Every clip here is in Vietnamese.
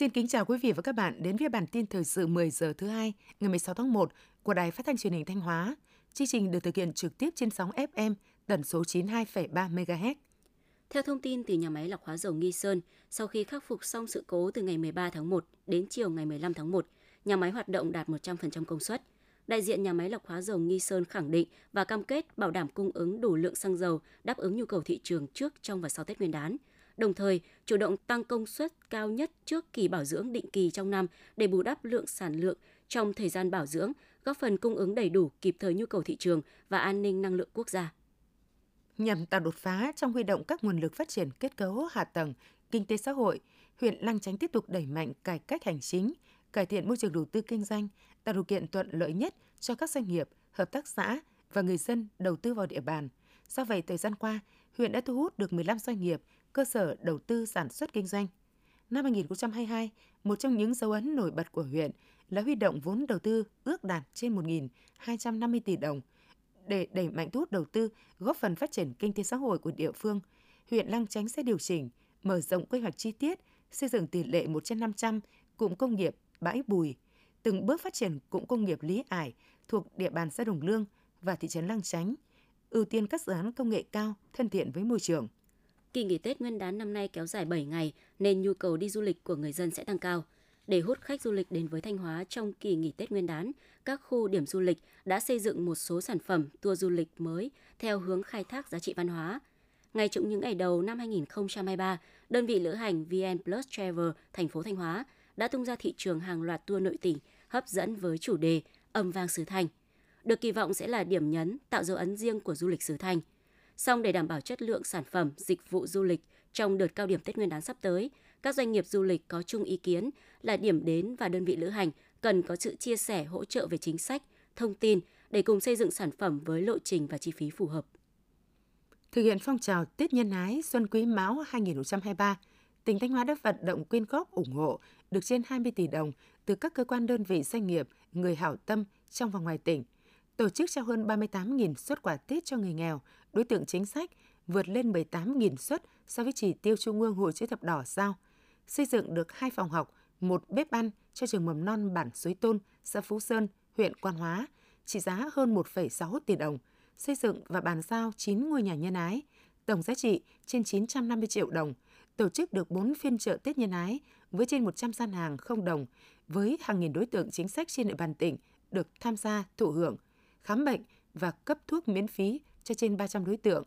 Xin kính chào quý vị và các bạn đến với bản tin thời sự 10 giờ thứ hai ngày 16 tháng 1 của Đài Phát thanh Truyền hình Thanh Hóa. Chương trình được thực hiện trực tiếp trên sóng FM tần số 92,3 MHz. Theo thông tin từ nhà máy lọc hóa dầu Nghi Sơn, sau khi khắc phục xong sự cố từ ngày 13 tháng 1 đến chiều ngày 15 tháng 1, nhà máy hoạt động đạt 100% công suất. Đại diện nhà máy lọc hóa dầu Nghi Sơn khẳng định và cam kết bảo đảm cung ứng đủ lượng xăng dầu đáp ứng nhu cầu thị trường trước, trong và sau Tết Nguyên đán – đồng thời chủ động tăng công suất cao nhất trước kỳ bảo dưỡng định kỳ trong năm để bù đắp lượng sản lượng trong thời gian bảo dưỡng, góp phần cung ứng đầy đủ kịp thời nhu cầu thị trường và an ninh năng lượng quốc gia. Nhằm tạo đột phá trong huy động các nguồn lực phát triển kết cấu hạ tầng, kinh tế xã hội, huyện Lăng Chánh tiếp tục đẩy mạnh cải cách hành chính, cải thiện môi trường đầu tư kinh doanh, tạo điều kiện thuận lợi nhất cho các doanh nghiệp, hợp tác xã và người dân đầu tư vào địa bàn. Do vậy, thời gian qua, huyện đã thu hút được 15 doanh nghiệp cơ sở đầu tư sản xuất kinh doanh. Năm 2022, một trong những dấu ấn nổi bật của huyện là huy động vốn đầu tư ước đạt trên 1.250 tỷ đồng để đẩy mạnh thu hút đầu tư, góp phần phát triển kinh tế xã hội của địa phương. Huyện Lăng Chánh sẽ điều chỉnh, mở rộng quy hoạch chi tiết, xây dựng tỷ lệ 1 trên 500 cụm công nghiệp Bãi Bùi, từng bước phát triển cụm công nghiệp Lý Ải thuộc địa bàn xã Đồng Lương và thị trấn Lăng Chánh, ưu tiên các dự án công nghệ cao thân thiện với môi trường – Kỳ nghỉ Tết Nguyên đán năm nay kéo dài 7 ngày nên nhu cầu đi du lịch của người dân sẽ tăng cao. Để hút khách du lịch đến với Thanh Hóa trong kỳ nghỉ Tết Nguyên đán, các khu điểm du lịch đã xây dựng một số sản phẩm tour du lịch mới theo hướng khai thác giá trị văn hóa. Ngay trong những ngày đầu năm 2023, đơn vị lữ hành VN Plus Travel thành phố Thanh Hóa đã tung ra thị trường hàng loạt tour nội tỉnh hấp dẫn với chủ đề âm vang xứ Thanh. Được kỳ vọng sẽ là điểm nhấn tạo dấu ấn riêng của du lịch xứ Thanh – Song để đảm bảo chất lượng sản phẩm, dịch vụ du lịch trong đợt cao điểm Tết Nguyên đán sắp tới, các doanh nghiệp du lịch có chung ý kiến là điểm đến và đơn vị lữ hành cần có sự chia sẻ hỗ trợ về chính sách, thông tin để cùng xây dựng sản phẩm với lộ trình và chi phí phù hợp. Thực hiện phong trào Tết Nhân Ái Xuân Quý Mão 2023, tỉnh Thanh Hóa đã vận động quyên góp ủng hộ được trên 20 tỷ đồng từ các cơ quan đơn vị doanh nghiệp, người hảo tâm trong và ngoài tỉnh – tổ chức trao hơn 38.000 suất quà Tết cho người nghèo, đối tượng chính sách, vượt lên 18.000 suất so với chỉ tiêu Trung ương Hội chữ thập đỏ giao. Xây dựng được hai phòng học, một bếp ăn cho trường mầm non bản Suối Tôn, xã Phú Sơn, huyện Quan Hóa, trị giá hơn 1,6 tỷ đồng, xây dựng và bàn giao 9 ngôi nhà nhân ái, tổng giá trị trên 950 triệu đồng, tổ chức được 4 phiên chợ Tết nhân ái với trên 100 gian hàng không đồng, với hàng nghìn đối tượng chính sách trên địa bàn tỉnh được tham gia thụ hưởng – khám bệnh và cấp thuốc miễn phí cho trên 300 đối tượng.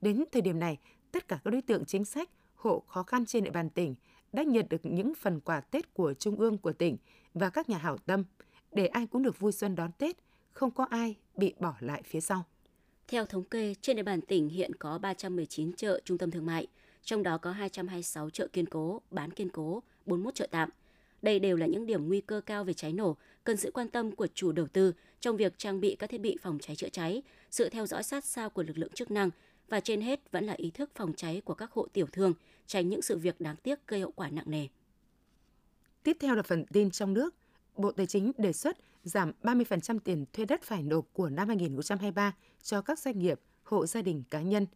Đến thời điểm này, tất cả các đối tượng chính sách, hộ khó khăn trên địa bàn tỉnh đã nhận được những phần quà Tết của Trung ương của tỉnh và các nhà hảo tâm để ai cũng được vui xuân đón Tết, không có ai bị bỏ lại phía sau. Theo thống kê, trên địa bàn tỉnh hiện có 319 chợ trung tâm thương mại, trong đó có 226 chợ kiên cố, bán kiên cố, 41 chợ tạm – đây đều là những điểm nguy cơ cao về cháy nổ, cần sự quan tâm của chủ đầu tư trong việc trang bị các thiết bị phòng cháy chữa cháy, sự theo dõi sát sao của lực lượng chức năng và trên hết vẫn là ý thức phòng cháy của các hộ tiểu thương, tránh những sự việc đáng tiếc gây hậu quả nặng nề. Tiếp theo là phần tin trong nước. Bộ Tài chính đề xuất giảm 30% tiền thuê đất phải nộp của năm 2023 cho các doanh nghiệp, hộ gia đình cá nhân.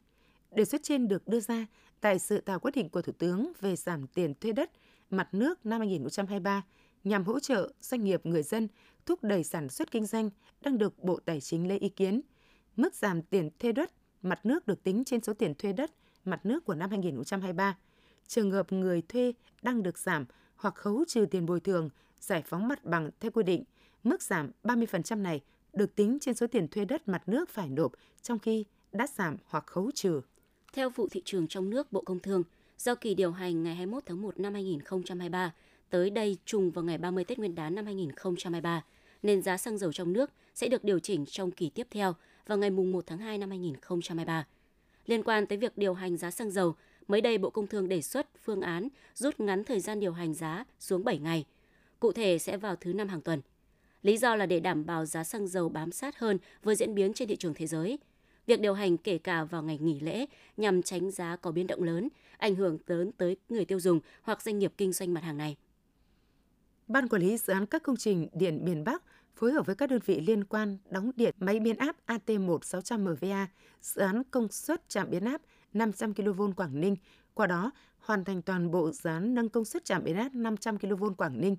Đề xuất trên được đưa ra tại sự thảo quyết định của Thủ tướng về giảm tiền thuê đất mặt nước năm 2023 nhằm hỗ trợ doanh nghiệp người dân thúc đẩy sản xuất kinh doanh đang được Bộ Tài chính lấy ý kiến. Mức giảm tiền thuê đất mặt nước được tính trên số tiền thuê đất mặt nước của năm 2023. Trường hợp người thuê đang được giảm hoặc khấu trừ tiền bồi thường, giải phóng mặt bằng theo quy định, mức giảm 30% này được tính trên số tiền thuê đất mặt nước phải nộp trong khi đã giảm hoặc khấu trừ. Theo vụ thị trường trong nước Bộ Công Thương, do kỳ điều hành ngày 21 tháng 1 năm 2023 tới đây trùng vào ngày 30 Tết Nguyên đán năm 2023, nên giá xăng dầu trong nước sẽ được điều chỉnh trong kỳ tiếp theo vào ngày 1 tháng 2 năm 2023. Liên quan tới việc điều hành giá xăng dầu, mới đây Bộ Công Thương đề xuất phương án rút ngắn thời gian điều hành giá xuống 7 ngày. Cụ thể sẽ vào thứ năm hàng tuần. Lý do là để đảm bảo giá xăng dầu bám sát hơn với diễn biến trên thị trường thế giới – Việc điều hành kể cả vào ngày nghỉ lễ nhằm tránh giá có biến động lớn, ảnh hưởng lớn tới người tiêu dùng hoặc doanh nghiệp kinh doanh mặt hàng này. Ban quản lý dự án các công trình điện miền Bắc phối hợp với các đơn vị liên quan đóng điện máy biến áp AT1 600 MVA, dự án công suất trạm biến áp 500 kV Quảng Ninh. Qua đó, hoàn thành toàn bộ dự án nâng công suất trạm biến áp 500 kV Quảng Ninh.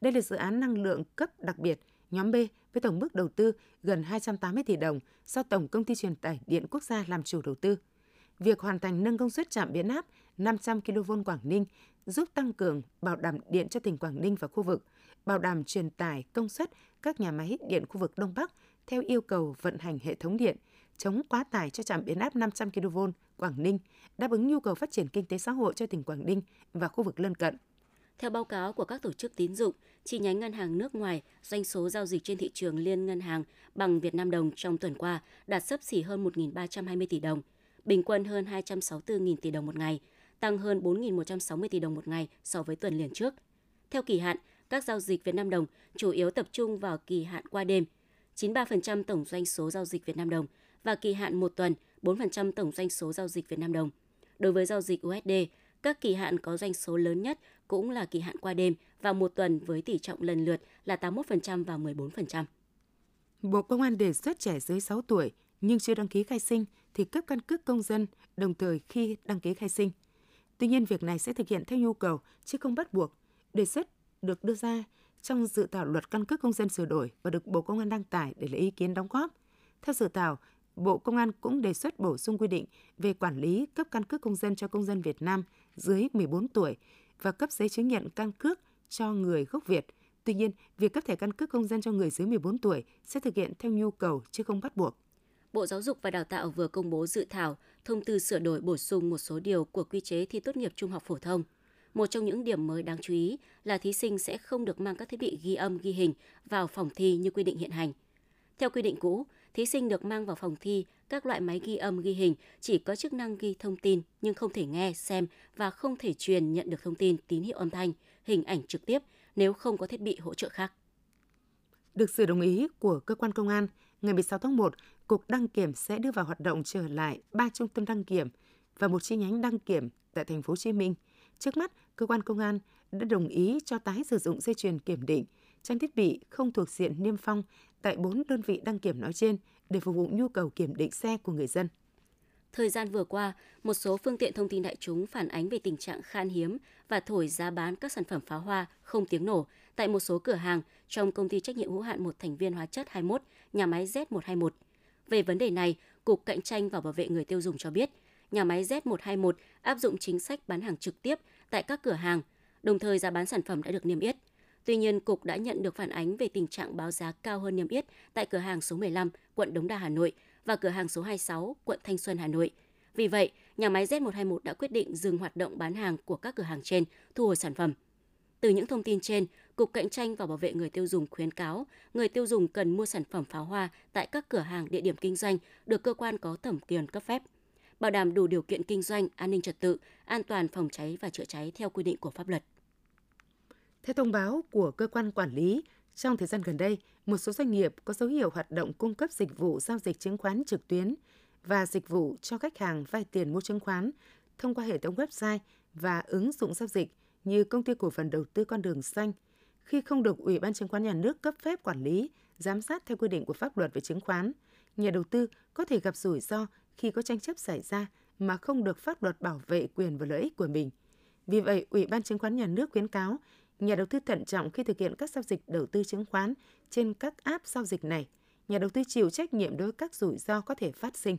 Đây là dự án năng lượng cấp đặc biệt nhóm B với tổng mức đầu tư gần 280 tỷ đồng do Tổng Công ty Truyền tải Điện Quốc gia làm chủ đầu tư. Việc hoàn thành nâng công suất trạm biến áp 500 kV Quảng Ninh giúp tăng cường bảo đảm điện cho tỉnh Quảng Ninh và khu vực, bảo đảm truyền tải công suất các nhà máy điện khu vực Đông Bắc theo yêu cầu vận hành hệ thống điện, chống quá tải cho trạm biến áp 500 kV Quảng Ninh, đáp ứng nhu cầu phát triển kinh tế xã hội cho tỉnh Quảng Ninh và khu vực lân cận. Theo báo cáo của các tổ chức tín dụng, chi nhánh ngân hàng nước ngoài, doanh số giao dịch trên thị trường liên ngân hàng bằng Việt Nam đồng trong tuần qua đạt sấp xỉ hơn 1.320 tỷ đồng, bình quân hơn 264.000 tỷ đồng một ngày, tăng hơn 4.160 tỷ đồng một ngày so với tuần liền trước. Theo kỳ hạn, các giao dịch Việt Nam đồng chủ yếu tập trung vào kỳ hạn qua đêm, 93% tổng doanh số giao dịch Việt Nam đồng và kỳ hạn một tuần, 4% tổng doanh số giao dịch Việt Nam đồng. Đối với giao dịch USD, các kỳ hạn có doanh số lớn nhất cũng là kỳ hạn qua đêm và một tuần với tỷ trọng lần lượt là 81% và 14%. Bộ Công an đề xuất trẻ dưới 6 tuổi nhưng chưa đăng ký khai sinh thì cấp căn cước công dân đồng thời khi đăng ký khai sinh. Tuy nhiên, việc này sẽ thực hiện theo nhu cầu chứ không bắt buộc. Đề xuất được đưa ra trong dự thảo luật căn cước công dân sửa đổi và được Bộ Công an đăng tải để lấy ý kiến đóng góp. Theo dự thảo, Bộ Công an cũng đề xuất bổ sung quy định về quản lý cấp căn cước công dân cho công dân Việt Nam dưới 14 tuổi và cấp giấy chứng nhận căn cước cho người gốc Việt. Tuy nhiên, việc cấp thẻ căn cước công dân cho người dưới 14 tuổi sẽ thực hiện theo nhu cầu chứ không bắt buộc. Bộ Giáo dục và Đào tạo vừa công bố dự thảo thông tư sửa đổi bổ sung một số điều của quy chế thi tốt nghiệp trung học phổ thông. Một trong những điểm mới đáng chú ý là thí sinh sẽ không được mang các thiết bị ghi âm ghi hình vào phòng thi như quy định hiện hành. Theo quy định cũ, thí sinh được mang vào phòng thi các loại máy ghi âm ghi hình chỉ có chức năng ghi thông tin nhưng không thể nghe, xem và không thể truyền nhận được thông tin tín hiệu âm thanh, hình ảnh trực tiếp nếu không có thiết bị hỗ trợ khác. Được sự đồng ý của cơ quan công an, ngày 16 tháng 1, Cục Đăng kiểm sẽ đưa vào hoạt động trở lại ba trung tâm đăng kiểm và một chi nhánh đăng kiểm tại thành phố Hồ Chí Minh. Trước mắt, cơ quan công an đã đồng ý cho tái sử dụng dây chuyền kiểm định, trang thiết bị không thuộc diện niêm phong tại 4 đơn vị đăng kiểm nói trên để phục vụ nhu cầu kiểm định xe của người dân. Thời gian vừa qua, một số phương tiện thông tin đại chúng phản ánh về tình trạng khan hiếm và thổi giá bán các sản phẩm pháo hoa không tiếng nổ tại một số cửa hàng trong công ty trách nhiệm hữu hạn một thành viên hóa chất 21, nhà máy Z121. Về vấn đề này, Cục Cạnh tranh và Bảo vệ người tiêu dùng cho biết, nhà máy Z121 áp dụng chính sách bán hàng trực tiếp tại các cửa hàng, đồng thời giá bán sản phẩm đã được niêm yết. Tuy nhiên, Cục đã nhận được phản ánh về tình trạng báo giá cao hơn niêm yết tại cửa hàng số 15, quận Đống Đa, Hà Nội và cửa hàng số 26, quận Thanh Xuân, Hà Nội. Vì vậy, nhà máy Z121 đã quyết định dừng hoạt động bán hàng của các cửa hàng trên, thu hồi sản phẩm. Từ những thông tin trên, Cục Cạnh tranh và Bảo vệ người tiêu dùng khuyến cáo người tiêu dùng cần mua sản phẩm pháo hoa tại các cửa hàng địa điểm kinh doanh được cơ quan có thẩm quyền cấp phép, bảo đảm đủ điều kiện kinh doanh, an ninh trật tự, an toàn phòng cháy và chữa cháy theo quy định của pháp luật. Theo thông báo của cơ quan quản lý, trong thời gian gần đây, một số doanh nghiệp có dấu hiệu hoạt động cung cấp dịch vụ giao dịch chứng khoán trực tuyến và dịch vụ cho khách hàng vay tiền mua chứng khoán thông qua hệ thống website và ứng dụng giao dịch như công ty cổ phần đầu tư con đường xanh khi không được Ủy ban chứng khoán nhà nước cấp phép quản lý, giám sát theo quy định của pháp luật về chứng khoán, nhà đầu tư có thể gặp rủi ro khi có tranh chấp xảy ra mà không được pháp luật bảo vệ quyền và lợi ích của mình. Vì vậy, Ủy ban chứng khoán nhà nước khuyến cáo nhà đầu tư thận trọng khi thực hiện các giao dịch đầu tư chứng khoán trên các app giao dịch này. Nhà đầu tư chịu trách nhiệm đối với các rủi ro có thể phát sinh.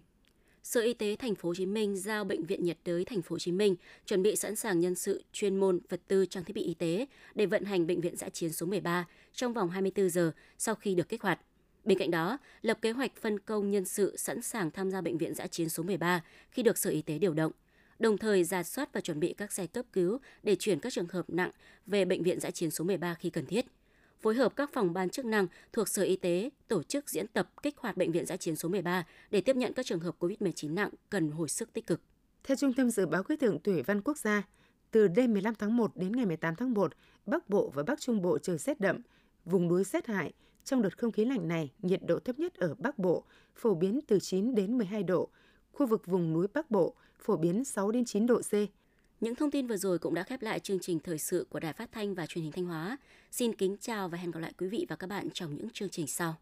Sở Y tế Thành phố Hồ Chí Minh giao Bệnh viện nhiệt đới Thành phố Hồ Chí Minh chuẩn bị sẵn sàng nhân sự, chuyên môn, vật tư, trang thiết bị y tế để vận hành bệnh viện giã chiến số 13 trong vòng 24 giờ sau khi được kích hoạt. Bên cạnh đó, lập kế hoạch phân công nhân sự sẵn sàng tham gia bệnh viện giã chiến số 13 khi được Sở Y tế điều động đồng thời giả soát và chuẩn bị các xe cấp cứu để chuyển các trường hợp nặng về bệnh viện giã chiến số 13 khi cần thiết. Phối hợp các phòng ban chức năng thuộc Sở Y tế tổ chức diễn tập kích hoạt bệnh viện giã chiến số 13 để tiếp nhận các trường hợp COVID-19 nặng cần hồi sức tích cực. Theo Trung tâm Dự báo Khí tượng Thủy văn Quốc gia, từ đêm 15 tháng 1 đến ngày 18 tháng 1, Bắc Bộ và Bắc Trung Bộ trời rét đậm, vùng núi rét hại. Trong đợt không khí lạnh này, nhiệt độ thấp nhất ở Bắc Bộ phổ biến từ 9 đến 12 độ, khu vực vùng núi Bắc Bộ phổ biến 6 đến 9 độ C. Những thông tin vừa rồi cũng đã khép lại chương trình thời sự của Đài Phát thanh và Truyền hình Thanh Hóa. Xin kính chào và hẹn gặp lại quý vị và các bạn trong những chương trình sau.